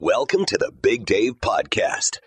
Welcome to the Big Dave Podcast.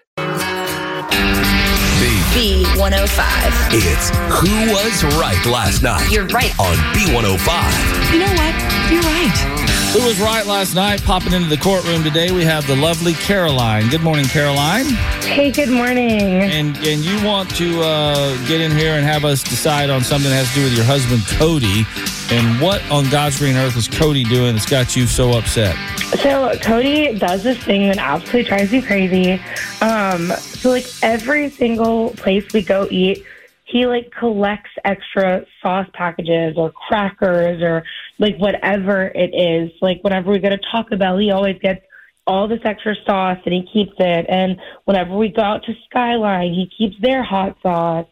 B105. It's Who Was Right Last Night You're right. on B105. You know what? You're right. Who was right last night? Popping into the courtroom today, we have the lovely Caroline. Good morning, Caroline. Hey, good morning. And and you want to uh, get in here and have us decide on something that has to do with your husband Cody. And what on God's green earth is Cody doing that's got you so upset? So Cody does this thing that absolutely drives me crazy. Um, so like every single place we go eat, he like collects extra sauce packages or crackers or like whatever it is. Like whenever we go to Taco Bell, he always gets all this extra sauce and he keeps it. And whenever we go out to Skyline, he keeps their hot sauce.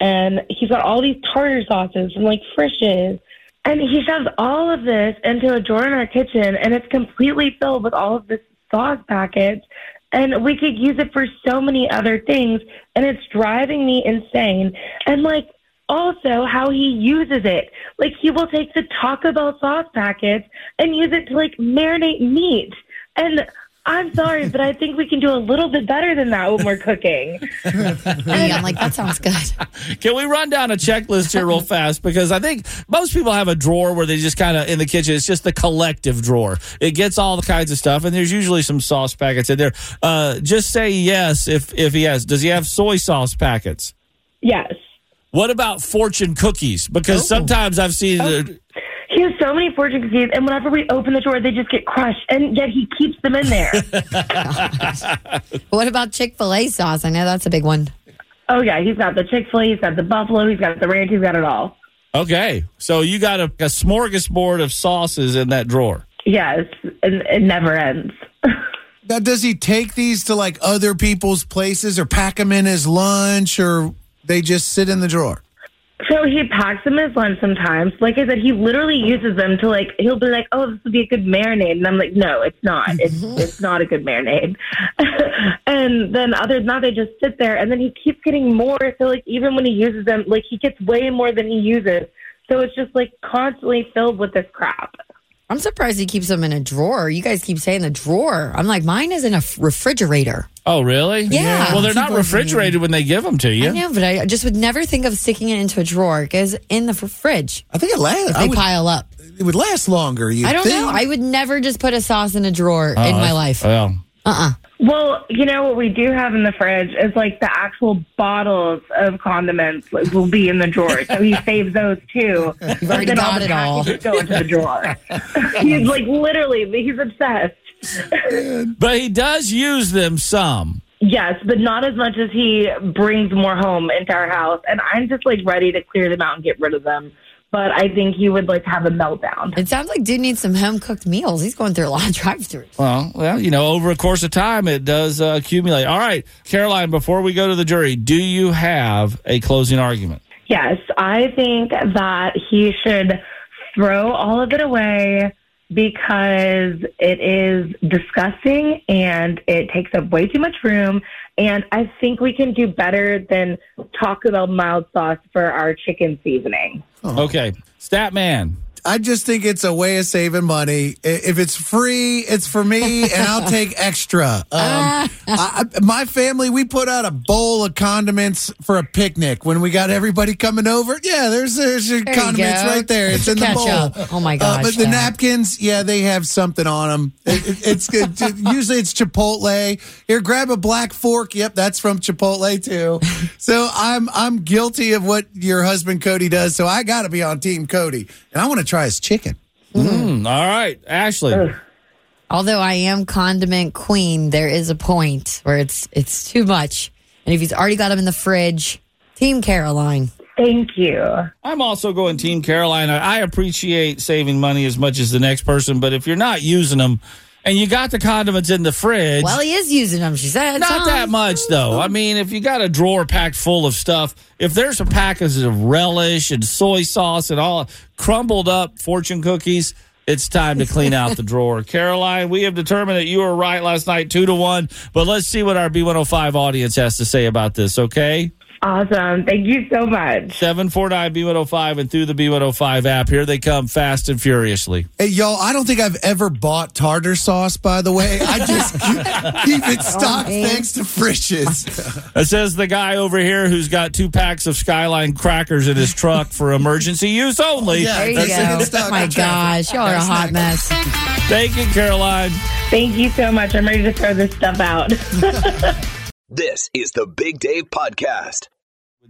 And he's got all these tartar sauces and like Frisch's. And he shoves all of this into a drawer in our kitchen, and it's completely filled with all of this sauce packets. And we could use it for so many other things, and it's driving me insane. And like, also how he uses it. Like, he will take the Taco Bell sauce packets and use it to like marinate meat. And I'm sorry, but I think we can do a little bit better than that when we're cooking. Me, I'm like, that sounds good. Can we run down a checklist here real fast? Because I think most people have a drawer where they just kind of in the kitchen. It's just the collective drawer. It gets all the kinds of stuff, and there's usually some sauce packets in there. Uh, just say yes if if he has. Does he have soy sauce packets? Yes. What about fortune cookies? Because sometimes I've seen. uh, He has so many fortune cookies, and whenever we open the drawer, they just get crushed, and yet he keeps them in there. What about Chick fil A sauce? I know that's a big one. oh, yeah, he's got the Chick fil A, he's got the Buffalo, he's got the ranch, he's got it all. Okay, so you got a, a smorgasbord of sauces in that drawer. Yes, and it never ends. Now, does he take these to like other people's places or pack them in his lunch or they just sit in the drawer? So he packs them as lunch sometimes. Like I said, he literally uses them to like. He'll be like, "Oh, this would be a good marinade," and I'm like, "No, it's not. It's it's not a good marinade." and then other than that, they just sit there, and then he keeps getting more. So like, even when he uses them, like he gets way more than he uses. So it's just like constantly filled with this crap. I'm surprised he keeps them in a drawer. You guys keep saying the drawer. I'm like, mine is in a refrigerator. Oh, really? Yeah. Well, they're not refrigerated when they give them to you. I know, but I just would never think of sticking it into a drawer. It goes in the fr- fridge. I think it lasts. If I they would, pile up. it would last longer. You I don't think? know. I would never just put a sauce in a drawer Oh, in my life. Well, Uh-uh. Well, you know what we do have in the fridge is like the actual bottles of condiments like, will be in the drawer. So he saves those too. You've already got it all. Go into the drawer. he's like literally, he's obsessed. but he does use them some. Yes, but not as much as he brings more home into our house. And I'm just like ready to clear them out and get rid of them. But I think he would like have a meltdown. It sounds like dude needs some home cooked meals. He's going through a lot of drive-throughs. Well, well, you know, over a course of time, it does uh, accumulate. All right, Caroline. Before we go to the jury, do you have a closing argument? Yes, I think that he should throw all of it away because it is disgusting and it takes up way too much room. And I think we can do better than Taco Bell mild sauce for our chicken seasoning. Okay, Stat Man. I just think it's a way of saving money. If it's free, it's for me, and I'll take extra. Um, I, my family, we put out a bowl of condiments for a picnic when we got everybody coming over. Yeah, there's, there's your There you condiments go. right there. It's in the bowl. Oh, my Uh, gosh, but the napkins, yeah, they have something on them. It, it- it's good. usually it's Chipotle. Here, grab a black fork. Yep, that's from Chipotle too. So I'm I'm guilty of what your husband Cody does. So I got to be on Team Cody, and I want to try his chicken. Hmm, all right, Ashley. Although I am condiment queen, there is a point where it's it's too much. And if he's already got them in the fridge, Team Caroline. Thank you. I'm also going Team Caroline. I I appreciate saving money as much as the next person, but if you're not using them, and you got the condiments in the fridge. Well, he is using them. She said Not that much, though. I mean, if you got a drawer packed full of stuff, if there's a packets of relish and soy sauce and all crumbled up fortune cookies, it's time to clean out the drawer. Caroline, we have determined that you were right last night, two to one. But let's see what our B105 audience has to say about this, okay? Awesome. Thank you so much. 749 B105 and through the B105 app. Here they come fast and furiously. Hey, y'all, I don't think I've ever bought tartar sauce, by the way. I just keep it oh, stocked man. thanks to Frisch's. It says the guy over here who's got two packs of Skyline crackers in his truck for emergency use only. Yeah. There you That's it in go. Oh my gosh, y'all are a hot mess. Thank you, Caroline. Thank you so much. I'm ready to throw this stuff out. This is the Big Dave Podcast.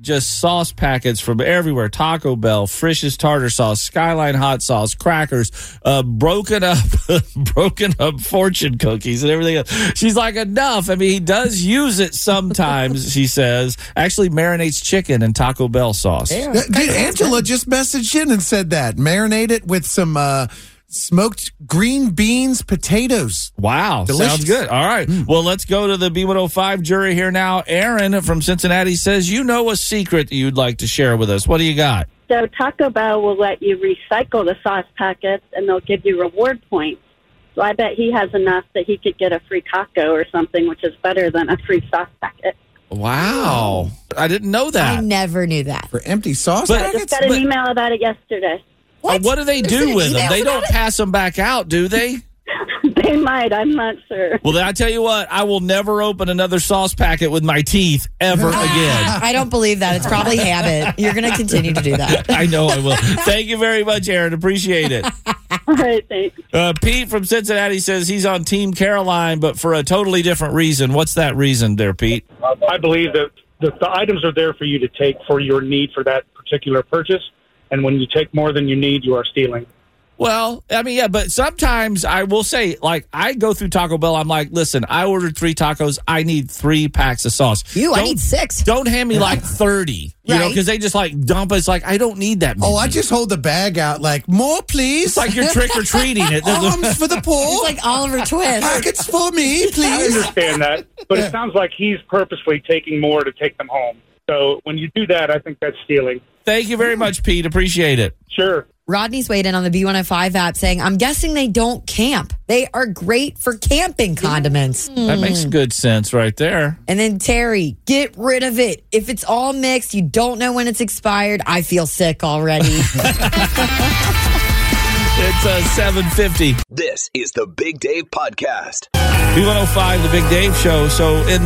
just sauce packets from everywhere Taco Bell, Frisch's tartar sauce, Skyline hot sauce, crackers, uh, broken up, broken up fortune cookies and everything else. She's like, enough. I mean, he does use it sometimes, she says. Actually, marinates chicken and Taco Bell sauce. Dude, Angela just messaged in and said that. Marinate it with some uh, smoked green beans, potatoes. Wow, Delicious. sounds good. All right. Mm. Well, let's go to the B105 jury here now. Aaron from Cincinnati says, You know a secret you'd like to share with us. What do you got? So Taco Bell will let you recycle the sauce packets and they'll give you reward points. So I bet he has enough that he could get a free taco or something, which is better than a free sauce packet. Wow. I didn't know that. I never knew that. For empty sauce But- I just got an but- email about it yesterday. Uh, What, do they do with them? They don't it? pass them back out, do they? they might, I'm not sure. Well, then I tell you what, I will never open another sauce packet with my teeth ever again. I don't believe that. It's probably habit. You're going to continue to do that. I know I will. Thank you very much, Aaron. Appreciate it. All right, thanks. Uh, Pete from Cincinnati says he's on Team Caroline, but for a totally different reason. What's that reason there, Pete? I believe that the, the items are there for you to take for your need for that particular purchase. And when you take more than you need, you are stealing. Well, I mean, yeah, but sometimes I will say, like, I go through Taco Bell. I'm like, listen, I ordered three tacos. I need three packs of sauce. You, I Don't- need six. Don't hand me like 30, you know, because they just like dump it. It's like, I don't need that many. Oh, I just hold the bag out like, more, please. It's like you're trick or treating it. Arms for the poor. It's like Oliver Twist. Packets for me, please. I please. understand that, but it sounds like he's purposely taking more to take them home. So when you do that, I think that's stealing. Thank you very much, Pete. Appreciate it. Sure. Rodney's weighed in on the B105 app saying, I'm guessing they don't camp. They are great for camping condiments. That hmm. makes good sense right there. And then Terry, get rid of it. If it's all mixed, you don't know when it's expired. I feel sick already. It's uh, 750. This is the Big Dave Podcast. B105, the Big Dave Show. So, in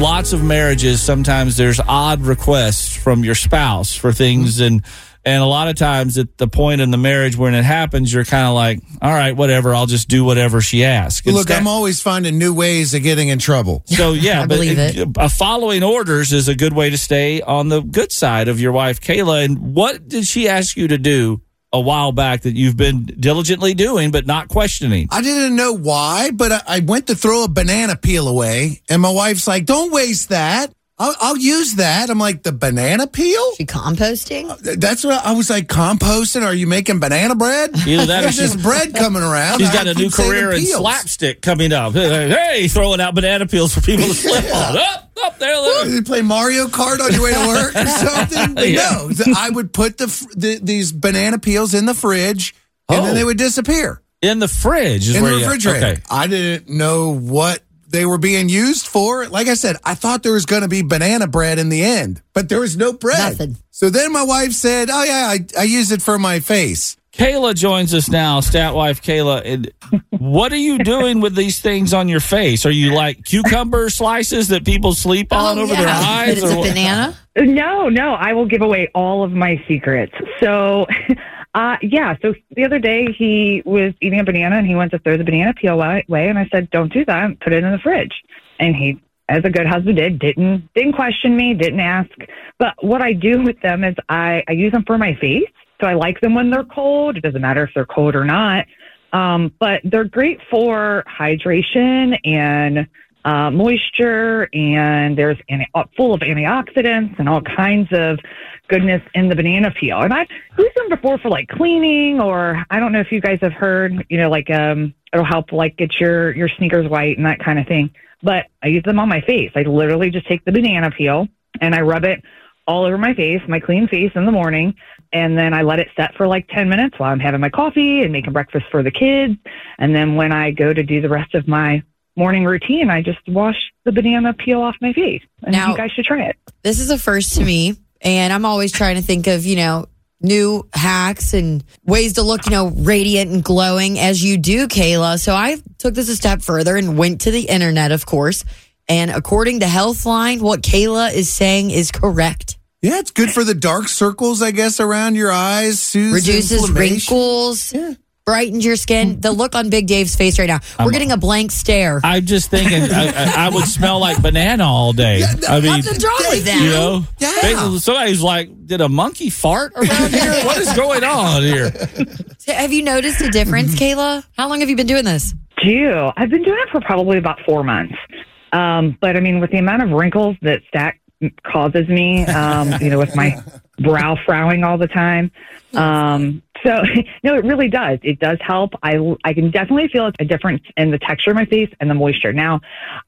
lots of marriages, sometimes there's odd requests from your spouse for things. And, and a lot of times at the point in the marriage when it happens, you're kind of like, all right, whatever. I'll just do whatever she asks. Look, Instead- I'm always finding new ways of getting in trouble. So yeah, I but believe it. uh, following orders is a good way to stay on the good side of your wife, Kaila. And what did she ask you to do a while back that you've been diligently doing but not questioning? I didn't know why, but I, I went to throw a banana peel away, and my wife's like, "Don't waste that. I'll, I'll use that." I'm like, "The banana peel? she composting? Uh, that's what I was like. Composting? Are you making banana bread? Either that or There's she's- this bread coming around. She's I got a new career in peels. slapstick coming up. Hey, throwing out banana peels for people to slip on. Up, up there, What, there. You play Mario Kart on your way to work or something? Yeah. No, I would put the, the these banana peels in the fridge, and Oh. then they would disappear In the fridge is in where the you- refrigerator. Okay. I didn't know what they were being used for. Like I said, I thought there was going to be banana bread in the end, but there was no bread. Nothing. So then my wife said, "Oh yeah, I, I use it for my face." Kaila joins us now, stat wife Kaila. And what are you doing with these things on your face? Are you like cucumber slices that people sleep oh, on Oh, over yeah. their But eyes? it's a what? banana? No, no, I will give away all of my secrets. So, uh, yeah, so the other day he was eating a banana and he went to throw the banana peel away, and I said, "Don't do that. Put it in the fridge." And he, as a good husband did, didn't didn't question me, didn't ask. But what I do with them is I I use them for my face. So I like them when they're cold. It doesn't matter if they're cold or not. Um, but they're great for hydration and uh, moisture, and there's anti- uh, full of antioxidants and all kinds of goodness in the banana peel. And I've used them before for like cleaning, or I don't know if you guys have heard, you know, like um, It'll help like get your your sneakers white and that kind of thing. But I use them on my face. I literally just take the banana peel and I rub it all over my face, my clean face in the morning, and then I let it set for like 10 minutes while I'm having my coffee and making breakfast for the kids. And then when I go to do the rest of my morning routine, I just wash the banana peel off my face. And Now- you guys should try it. This is a first to me, and I'm always trying to think of, you know, new hacks and ways to look, you know, radiant and glowing as you do, Kaila. So I took this a step further and went to the internet, of course. And according to Healthline, what Kaila is saying is correct. Yeah, it's good for the dark circles, I guess, around your eyes. Soothes Reduces inflammation. wrinkles, brightens your skin. The look on Big Dave's face right now, we're getting a blank stare. I'm just thinking I, I, I would smell like banana all day. I mean, Nothing's wrong with that. you know, Yeah. Somebody's like, did a monkey fart around here? What is going on here? Have you noticed a difference, Kaila? How long have you been doing this? Do I've been doing it for probably about four months. Um, but I mean, with the amount of wrinkles that Stat causes me, um, you know, with my brow frowning all the time. Um, so no, it really does. It does help. I I can definitely feel a difference in the texture of my face and the moisture. Now,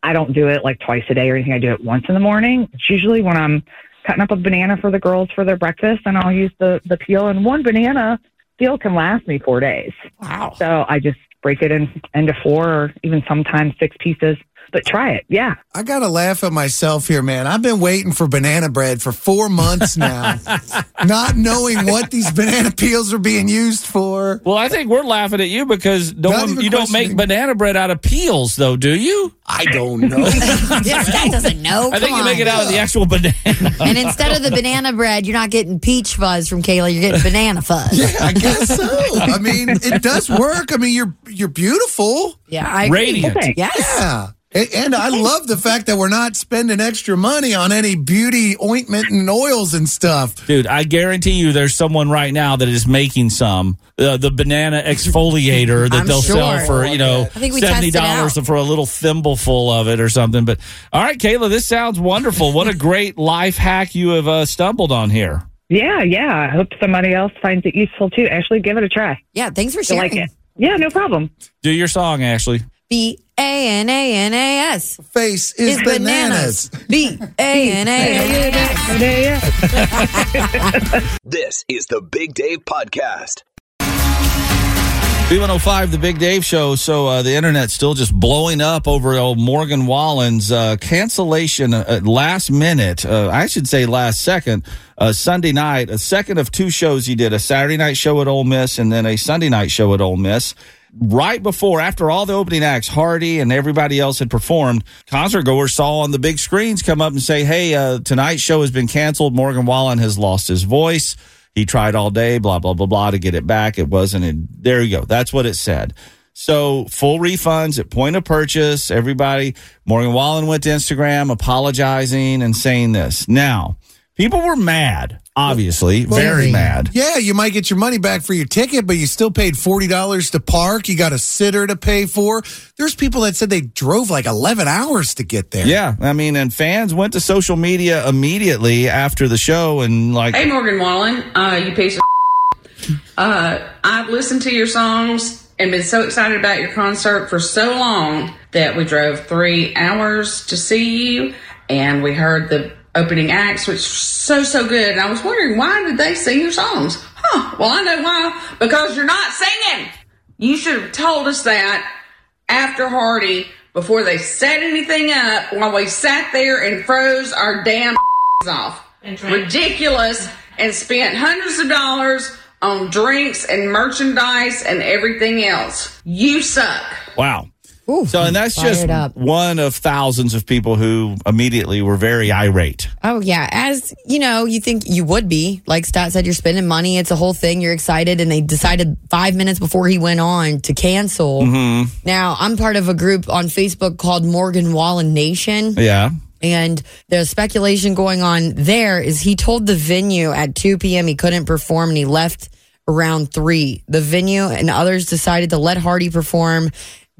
I don't do it like twice a day or anything. I do it once in the morning. It's usually when I'm cutting up a banana for the girls for their breakfast, and I'll use the the peel. And one banana peel can last me four days. Wow. So I just break it in, into four or even sometimes six pieces. But try it. Yeah. I gotta laugh at myself here, man. I've been waiting for banana bread for four months now, not knowing what these banana peels are being used for. Well, I think we're laughing at you because no Not one, you don't make banana bread out of peels, though, do you? I don't know. This guy doesn't know. I think Come you make on. it out of the actual banana. And instead of the banana bread, you're not getting peach fuzz from Kaila. You're getting banana fuzz. Yeah, I guess so. I mean, it does work. I mean, you're you're beautiful. Yeah, I agree. Radiant. Okay. Yes. Yeah. And and I love the fact that we're not spending extra money on any beauty ointment and oils and stuff. Dude, I guarantee you there's someone right now that is making some. Uh, the banana exfoliator that I'm they'll sell for, you know, I think we tested $70 for a little thimbleful of it or something. But all right, Kaila, this sounds wonderful. What a great life hack you have uh, stumbled on here. Yeah. Yeah. I hope somebody else finds it useful too. Ashley, give it a try. Yeah, thanks for If you sharing. like it. Yeah. No problem. Do your song, Ashley. B A N A N A S Face is, is bananas. bananas. B A N A N A S. This is the Big Dave Podcast. B105, the Big Dave Show. So uh, the internet's still just blowing up over old Morgan Wallen's uh, cancellation uh, at last minute. Uh, I should say last second. Uh, Sunday night, a second of two shows he did: a Saturday night show at Ole Miss, and then a Sunday night show at Ole Miss. Right before, after all the opening acts, Hardy and everybody else had performed, concert goers saw on the big screens come up and say, "Hey, uh, tonight's show has been canceled. Morgan Wallen has lost his voice." He tried all day, blah, blah, blah, blah, to get it back. It wasn't. There you go. That's what it said. So full refunds at point of purchase. Everybody, Morgan Wallen went to Instagram apologizing and saying this. Now, people were mad, obviously, very mad. Yeah, you might get your money back for your ticket, but you still paid forty dollars to park. You got a sitter to pay for. There's people that said they drove like eleven hours to get there. Yeah. I mean, and fans went to social media immediately after the show and like, Hey, Morgan Wallen, uh, you piece of uh, I've listened to your songs and been so excited about your concert for so long that we drove three hours to see you and we heard the opening acts, which so, so good. And I was wondering, why did they sing your songs? Huh. Well, I know why. Because you're not singing. You should have told us that after Hardy before they set anything up while we sat there and froze our damn off. Ridiculous and spent hundreds of dollars on drinks and merchandise and everything else. You suck. wow. Ooh, So, and that's just up. one of thousands of people who immediately were very irate. Oh yeah, as you know, you think you would be. Like Stat said, you're spending money. It's a whole thing. You're excited, and they decided five minutes before he went on to cancel. Mm-hmm. Now I'm part of a group on Facebook called Morgan Wallen Nation. Yeah. And the speculation going on there is he told the venue at 2 p.m. he couldn't perform and he left around 3. The venue and others decided to let Hardy perform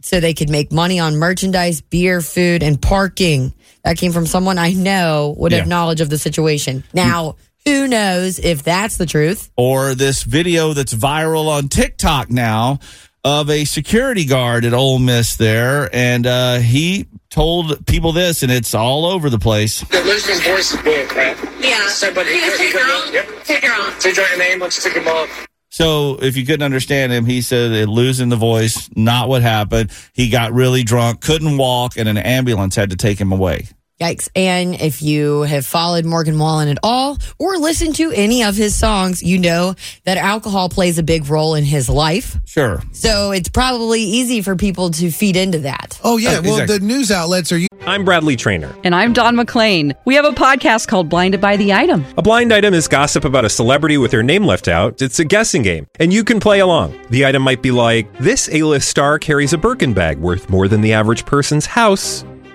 so they could make money on merchandise, beer, food, and parking. That came from someone I know would Yeah. have knowledge of the situation. Now, who knows if that's the truth? or this video that's viral on TikTok now of a security guard at Ole Miss there, and uh, he told people this, and it's all over the place. The losing voice is bull crap. Yeah. So, but he, You he, take her off? Yep. Take her off. Take your name. Let's take him off. So if you couldn't understand him, he said losing the voice, not what happened. He got really drunk, couldn't walk, and an ambulance had to take him away. Yikes. And if you have followed Morgan Wallen at all or listened to any of his songs, you know that alcohol plays a big role in his life. Sure. So it's probably easy for people to feed into that. Oh yeah, Uh, well exactly. the news outlets are. I'm Bradley Trainer. And I'm Don McClain. We have a podcast called Blinded by the Item. A blind item is gossip about a celebrity with their name left out. It's a guessing game, and you can play along. The item might be like this: A-list star carries a Birkin bag worth more than the average person's house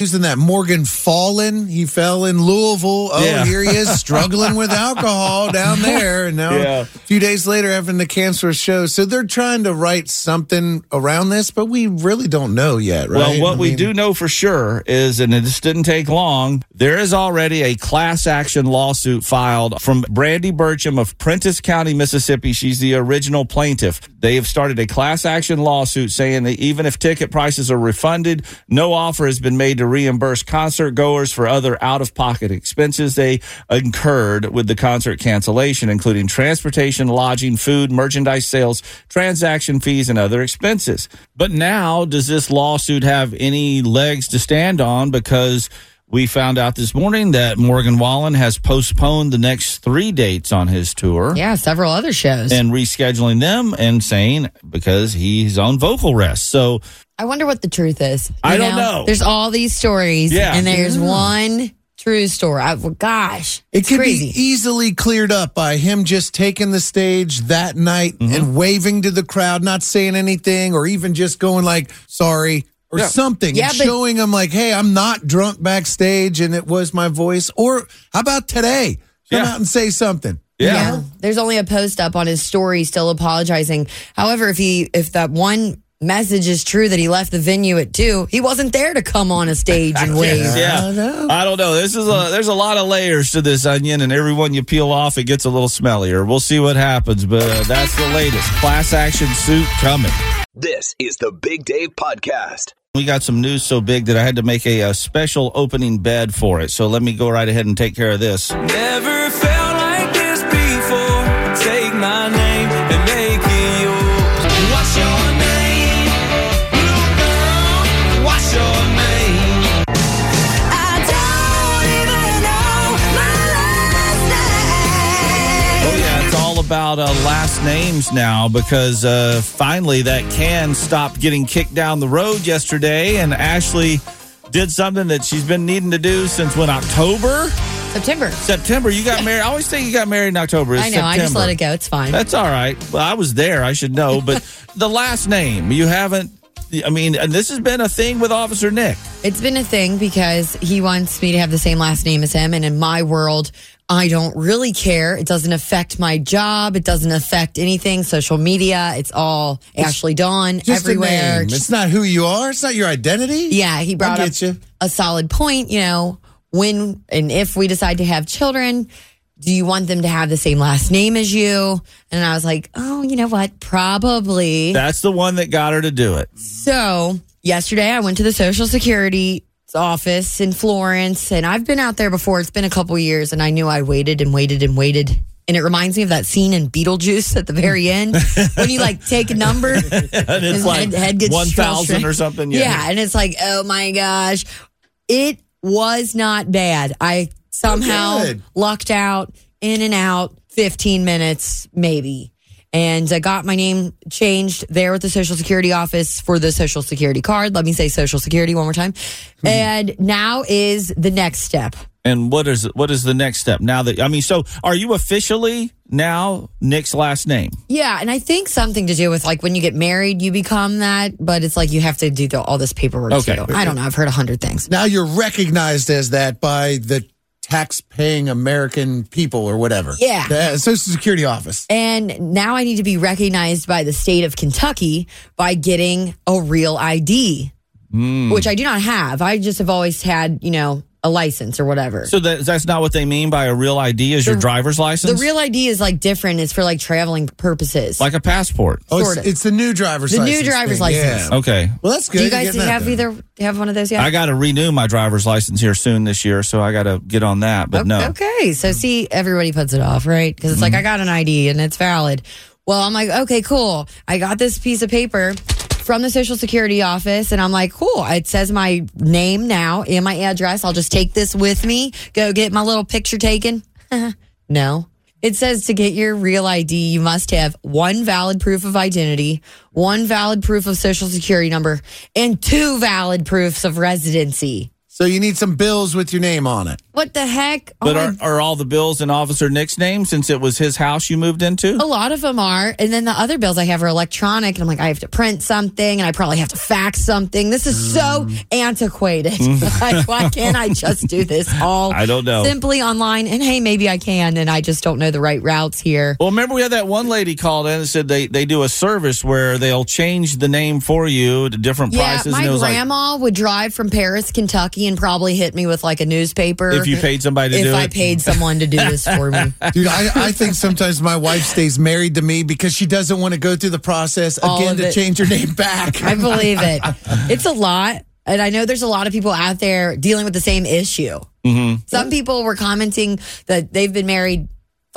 Using that Morgan Fallen, he fell in Louisville. Oh, Yeah. here he is struggling with alcohol down there. And now Yeah. a few days later, having the cancer show. So they're trying to write something around this, but we really don't know yet, right? Well, what I we mean, do know for sure is, and this didn't take long, there is already a class action lawsuit filed from Brandy Burcham of Prentiss County, Mississippi. She's the original plaintiff. They have started a class action lawsuit saying that even if ticket prices are refunded, no offer has been made to reimburse concert goers for other out of pocket expenses they incurred with the concert cancellation, including transportation, lodging, food, merchandise sales, transaction fees, and other expenses. But now, does this lawsuit have any legs to stand on? Because we found out this morning that Morgan Wallen has postponed the next three dates on his tour. Yeah, several other shows. And rescheduling them and saying because he's on vocal rest. So I wonder what the truth is. You I don't know. There's all these stories, Yeah. and there's Yeah. one true story. I, well, gosh, It it's could crazy. be easily cleared up by him just taking the stage that night Mm-hmm. and waving to the crowd, not saying anything, or even just going like, sorry. Or Yeah. something, Yeah, and but- showing them like, "Hey, I'm not drunk backstage, and it was my voice." Or how about today? Come Yeah. out and say something. yeah. There's only a post up on his story still apologizing. However, if he if that one message is true that he left the venue at two, he wasn't there to come on a stage and wave. Yeah, I know. I don't know. This is a there's a lot of layers to this onion, and every one you peel off, it gets a little smellier. We'll see what happens, but uh, that's the latest class action suit coming. This is the Big Dave Podcast. We got some news so big that I had to make a, uh special opening bed for it. So let me go right ahead and take care of this. Never about uh, last names now because uh, finally that can stopped getting kicked down the road yesterday, and Ashley did something that she's been needing to do since when October, September. September. You got married. I always think you got married in October. It's I know. I just let it go. It's fine. That's all right. Well, I was there. I should know. But the last name you haven't. I mean, and this has been a thing with Officer Nick. It's been a thing because he wants me to have the same last name as him. And in my world, I don't really care. It doesn't affect my job. It doesn't affect anything. Social media. It's all Ashley Dawn Just everywhere. a name. It's not who you are. It's not your identity. Yeah, he brought I up you. a solid point. You know, when and if we decide to have children, do you want them to have the same last name as you? And I was like, oh, you know what? Probably. That's the one that got her to do it. So yesterday I went to the Social Security office in Florence and I've been out there before. It's been a couple years and I knew I waited and waited and waited. And it reminds me of that scene in Beetlejuice at the very end when you like take a number and it's his like head, head gets one thousand or something. Yeah. and it's like, oh my gosh, it was not bad. I somehow Good. lucked out in and out 15 minutes maybe. And I got my name changed there at the Social Security office for the Social Security card. Let me say Social Security one more time. Hmm. And now is the next step. And what is what is the next step now that I mean? So are you officially now Nick's last name? Yeah, and I think something to do with like when you get married, you become that, but it's like you have to do the, all this paperwork Okay. too. I don't know. I've heard a hundred things. Now you're recognized as that by the tax-paying American people or whatever. Yeah. the Social Security office. And now I need to be recognized by the state of Kentucky by getting a real ID, Hmm. which I do not have. I just have always had, you know, a license or whatever. So that, that's not what they mean by a real ID is your driver's license? the real ID is like different. It's for like traveling purposes. like a passport. Oh, it's, it's the new driver's The new license. driver's thing. license. Yeah. Okay. Well, that's good. do you guys getting that have done. either have one of those yet? I got to renew my driver's license here soon this year, so I got to get on that. But no. Okay, so see, everybody puts it off, right? Because it's like Mm-hmm. I got an ID and it's valid. Well, I'm like, okay, cool. I got this piece of paper from the Social Security office, and I'm like, cool. It says my name now and my address. I'll just take this with me. Go get my little picture taken. no. It says to get your real ID, you must have one valid proof of identity, one valid proof of social security number, and two valid proofs of residency. So you need some bills with your name on it. What the heck? Oh but Oh, are, are all the bills in Officer Nick's name since it was his house you moved into? A lot of them are. And then the other bills I have are electronic. And I'm like, I have to print something and I probably have to fax something. This is so mm. antiquated. Mm. like, why can't I just do this all I don't know. simply online? And hey, maybe I can. And I just don't know the right routes here. Well, remember we had that one lady called in and said they, they do a service where they'll change the name for you to different Yeah, prices. my and it was grandma would drive from Paris, Kentucky, and probably hit me with like a newspaper. If you paid somebody to do it? if I it. paid someone to do this for me. Dude, I, I think sometimes my wife stays married to me because she doesn't want to go through the process All again of to it. change her name back. I believe it. It's a lot. And I know there's a lot of people out there dealing with the same issue. Mm-hmm. Some people were commenting that they've been married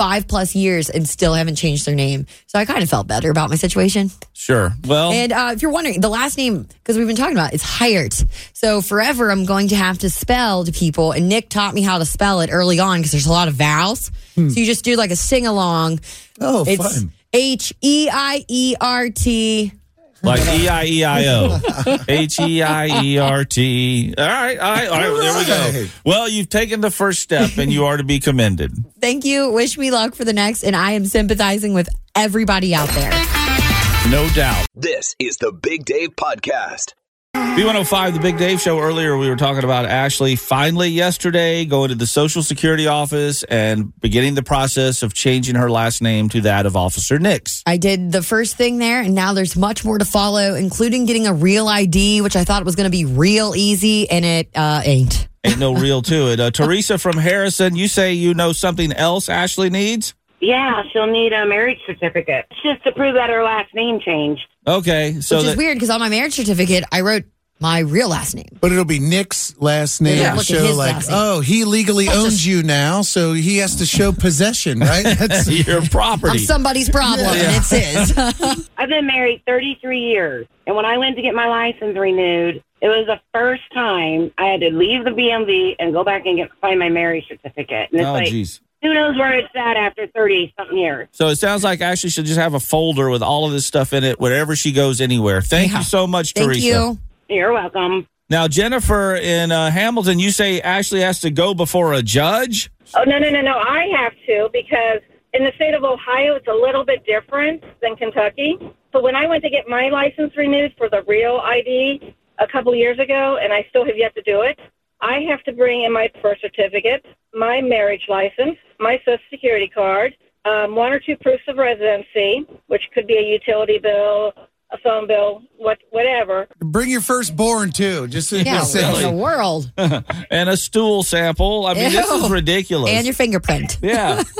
five plus years and still haven't changed their name. So I kind of felt better about my situation. Sure. Well, And uh, if you're wondering, the last name, because we've been talking about, it, it's Heiert. So forever, I'm going to have to spell to people. And Nick taught me how to spell it early on because there's a lot of vowels. So you just do like a sing along. Oh, It's fun. H E I E R T. like E I E I O, H E I E R T. All right, all right, all right. There we go. Well, you've taken the first step, and you are to be commended. Thank you. Wish me luck for the next. And I am sympathizing with everybody out there. No doubt. This is the Big Dave Podcast. B105, the Big Dave Show. Earlier, we were talking about Ashley finally yesterday going to the Social Security office and beginning the process of changing her last name to that of Officer Nick's. I did the first thing there, and now there's much more to follow, including getting a real ID, which I thought was going to be real easy, and it uh, ain't. Ain't no real to it. Uh, Teresa from Harrison, you say you know something else Ashley needs? Yeah, she'll need a marriage certificate. It's just to prove that her last name changed. Okay, so which is that- weird because on my marriage certificate, I wrote my real last name. But it'll be Nick's last name Yeah. Look at show his like, last name. oh, he legally owns you now, so he has to show possession, right? That's your I'm property. somebody's problem, and it's his. I've been married 33 years, and when I went to get my license renewed, it was the first time I had to leave the BMV and go back and get find my marriage certificate. And it's Oh, like, jeez. Who knows where it's at after 30 something years? So it sounds like Ashley should just have a folder with all of this stuff in it wherever she goes anywhere. Thank you so much, Thank Teresa. you. You're welcome. Now, Jennifer in uh, Hamilton, you say Ashley has to go before a judge? Oh, no, no, no, no. I have to because in the state of Ohio, it's a little bit different than Kentucky. So when I went to get my license renewed for the real ID a couple years ago, and I still have yet to do it, I have to bring in my birth certificate, my marriage license, my social security card, um, one or two proofs of residency, which could be a utility bill, a phone bill, what, whatever. Bring your firstborn too. Just Yeah, just say- what in the world? and a stool sample. I mean, this is ridiculous. And your fingerprint. yeah.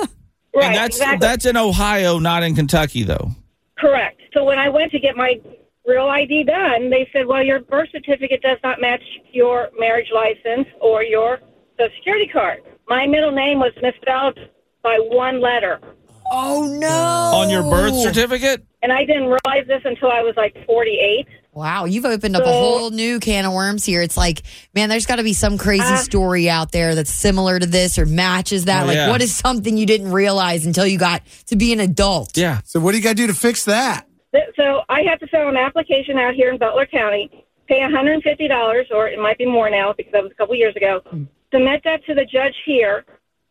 Right, and that's exactly. that's in Ohio, not in Kentucky, though. Correct. So when I went to get my real ID done, they said, well, your birth certificate does not match your marriage license or your social security card. My middle name was misspelled by one letter. Oh, no. On your birth certificate? And I didn't realize this until I was like 48. Wow, you've opened up a So- whole new can of worms here. It's like, man, there's got to be some crazy Uh, story out there that's similar to this or matches that. Oh, like, yeah. what is something you didn't realize until you got to be an adult? Yeah. So what do you got to do to fix that? Th- So I had to fill an application out here in Butler County, pay $150, or it might be more now because that was a couple years ago. Submit that to the judge here,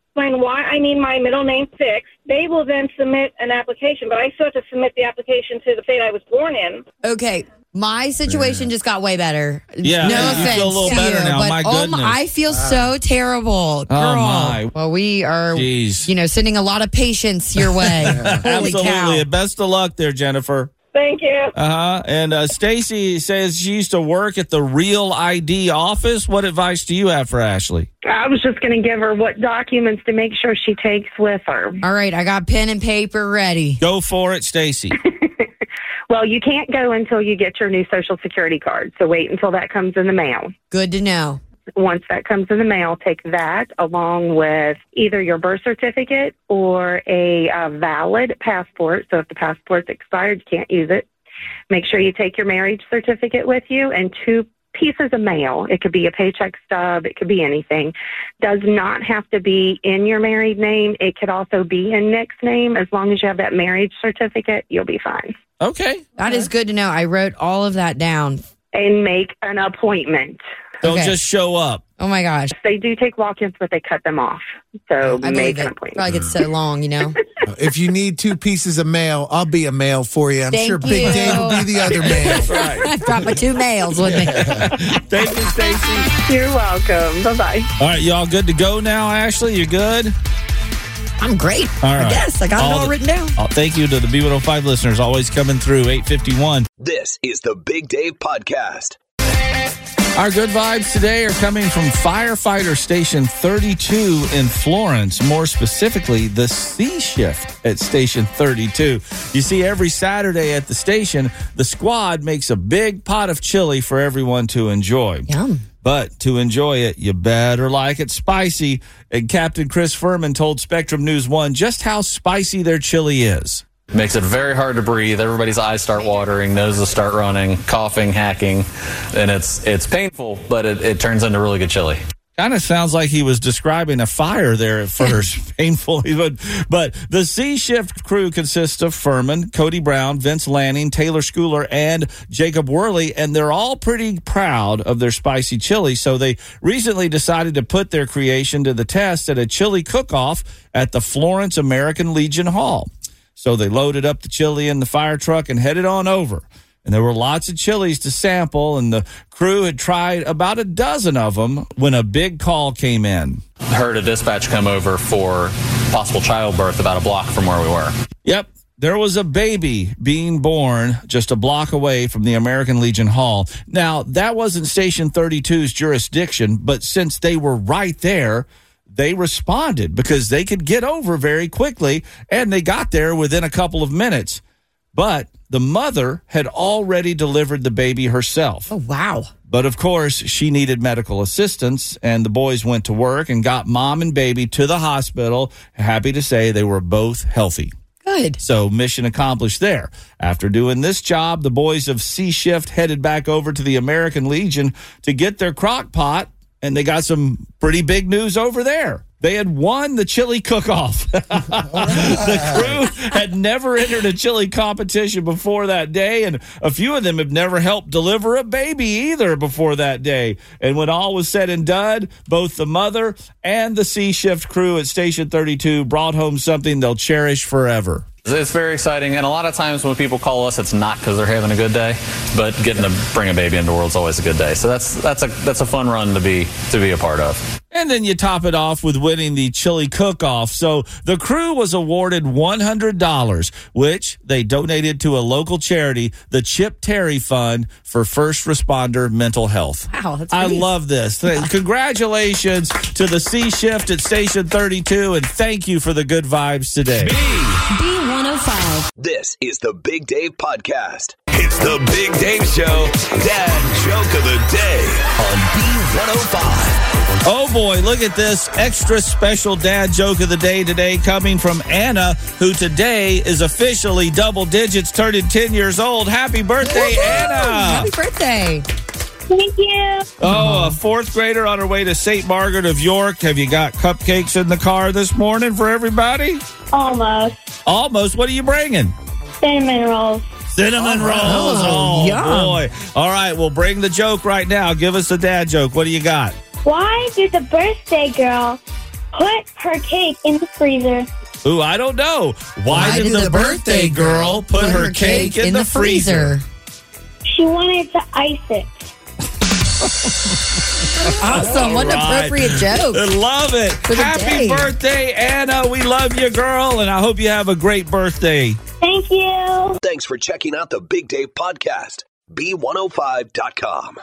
explain why I need my middle name fixed. They will then submit an application, but I still have to submit the application to the state I was born in. Okay, My situation just got way better. Yeah, no you offense feel a little to better you, now. but My oh goodness. my, I feel so terrible, oh, girl. Oh, my. Well, we are, Jeez. you know, sending a lot of patience your way. Holy Absolutely. cow! Best of luck there, Jennifer. Thank you. Uh huh. And uh, Stacy says she used to work at the Real ID office. What advice do you have for Ashley? I was just going to give her what documents to make sure she takes with her. All right, I got pen and paper ready. Go for it, Stacy. Well, you can't go until you get your new social security card. So wait until that comes in the mail. Good to know. Once that comes in the mail, take that along with either your birth certificate or a uh, valid passport. So if the passport's expired, you can't use it. Make sure you take your marriage certificate with you and two pieces of mail. It could be a paycheck stub, it could be anything. Does not have to be in your married name. It could also be in Nick's name. As long as you have that marriage certificate, you'll be fine. Okay. That is good to know. I wrote all of that down. And make an appointment. Don't Okay. just show up. Oh my gosh. They do take walk-ins, but they cut them off. So I make an it. appointment. Probably gets so long, you know. if you need two pieces of mail, I'll be a mail for you. I'm Thank sure Big you. Dave will be the other mail. I've got my two mails with me. Thank you, Stacy. You're welcome. Bye bye. All right, y'all good to go now, Ashley? You good? I'm great. All right. I guess I got it all the- written down. Oh, thank you to the B105 listeners always coming through 851. This is the Big Dave Podcast. Our good vibes today are coming from Firefighter Station 32 in Florence, more specifically, the C shift at Station 32. You see, every Saturday at the station, the squad makes a big pot of chili for everyone to enjoy. Yum. But to enjoy it, you better like it spicy. And Captain Chris Furman told Spectrum News 1 just how spicy their chili is. Makes it very hard to breathe. Everybody's eyes start watering, noses start running, coughing, hacking, and it's it's painful, but it, it turns into really good chili. Kind of sounds like he was describing a fire there at first, painful. But, but the C shift crew consists of Furman, Cody Brown, Vince Lanning, Taylor Schooler, and Jacob Worley, and they're all pretty proud of their spicy chili. So they recently decided to put their creation to the test at a chili cook-off at the Florence American Legion Hall. So they loaded up the chili in the fire truck and headed on over. And there were lots of chilies to sample, and the crew had tried about a dozen of them when a big call came in. Heard a dispatch come over for possible childbirth about a block from where we were. Yep. There was a baby being born just a block away from the American Legion Hall. Now, that wasn't Station 32's jurisdiction, but since they were right there, they responded because they could get over very quickly and they got there within a couple of minutes. But the mother had already delivered the baby herself. Oh, wow. But of course, she needed medical assistance, and the boys went to work and got mom and baby to the hospital. Happy to say they were both healthy. Good. So, mission accomplished there. After doing this job, the boys of C Shift headed back over to the American Legion to get their crock pot, and they got some pretty big news over there. They had won the chili cook off. the crew had never entered a chili competition before that day, and a few of them have never helped deliver a baby either before that day. And when all was said and done, both the mother and the C shift crew at Station 32 brought home something they'll cherish forever. It's very exciting, and a lot of times when people call us, it's not because they're having a good day, but getting to bring a baby into the world is always a good day. So that's that's a that's a fun run to be to be a part of. And then you top it off with winning the chili cook off. So the crew was awarded $100, which they donated to a local charity, the Chip Terry Fund for First Responder Mental Health. Wow, that's I great. love this. Th- Congratulations to the C Shift at Station 32, and thank you for the good vibes today. B105. This is the Big Dave Podcast. It's the Big Dave Show. Dad joke of the day on B105. Oh, oh boy, look at this extra special dad joke of the day today coming from Anna, who today is officially double digits, turning 10 years old. Happy birthday, Woohoo! Anna! Happy birthday. Thank you. Oh, a fourth grader on her way to St. Margaret of York. Have you got cupcakes in the car this morning for everybody? Almost. Almost. What are you bringing? Cinnamon rolls. Cinnamon rolls. Oh, Oh, boy. All right, well, bring the joke right now. Give us the dad joke. What do you got? Why did the birthday girl put her cake in the freezer? Ooh, I don't know. Why, did, the, birthday girl put, her cake, in, the freezer? She She wanted to ice it. Awesome. What an All right. appropriate joke. I love it. Happy day. birthday, Anna. We love you, girl, and I hope you have a great birthday. Thank you. Thanks for checking out the Big Dave Podcast. B105.com.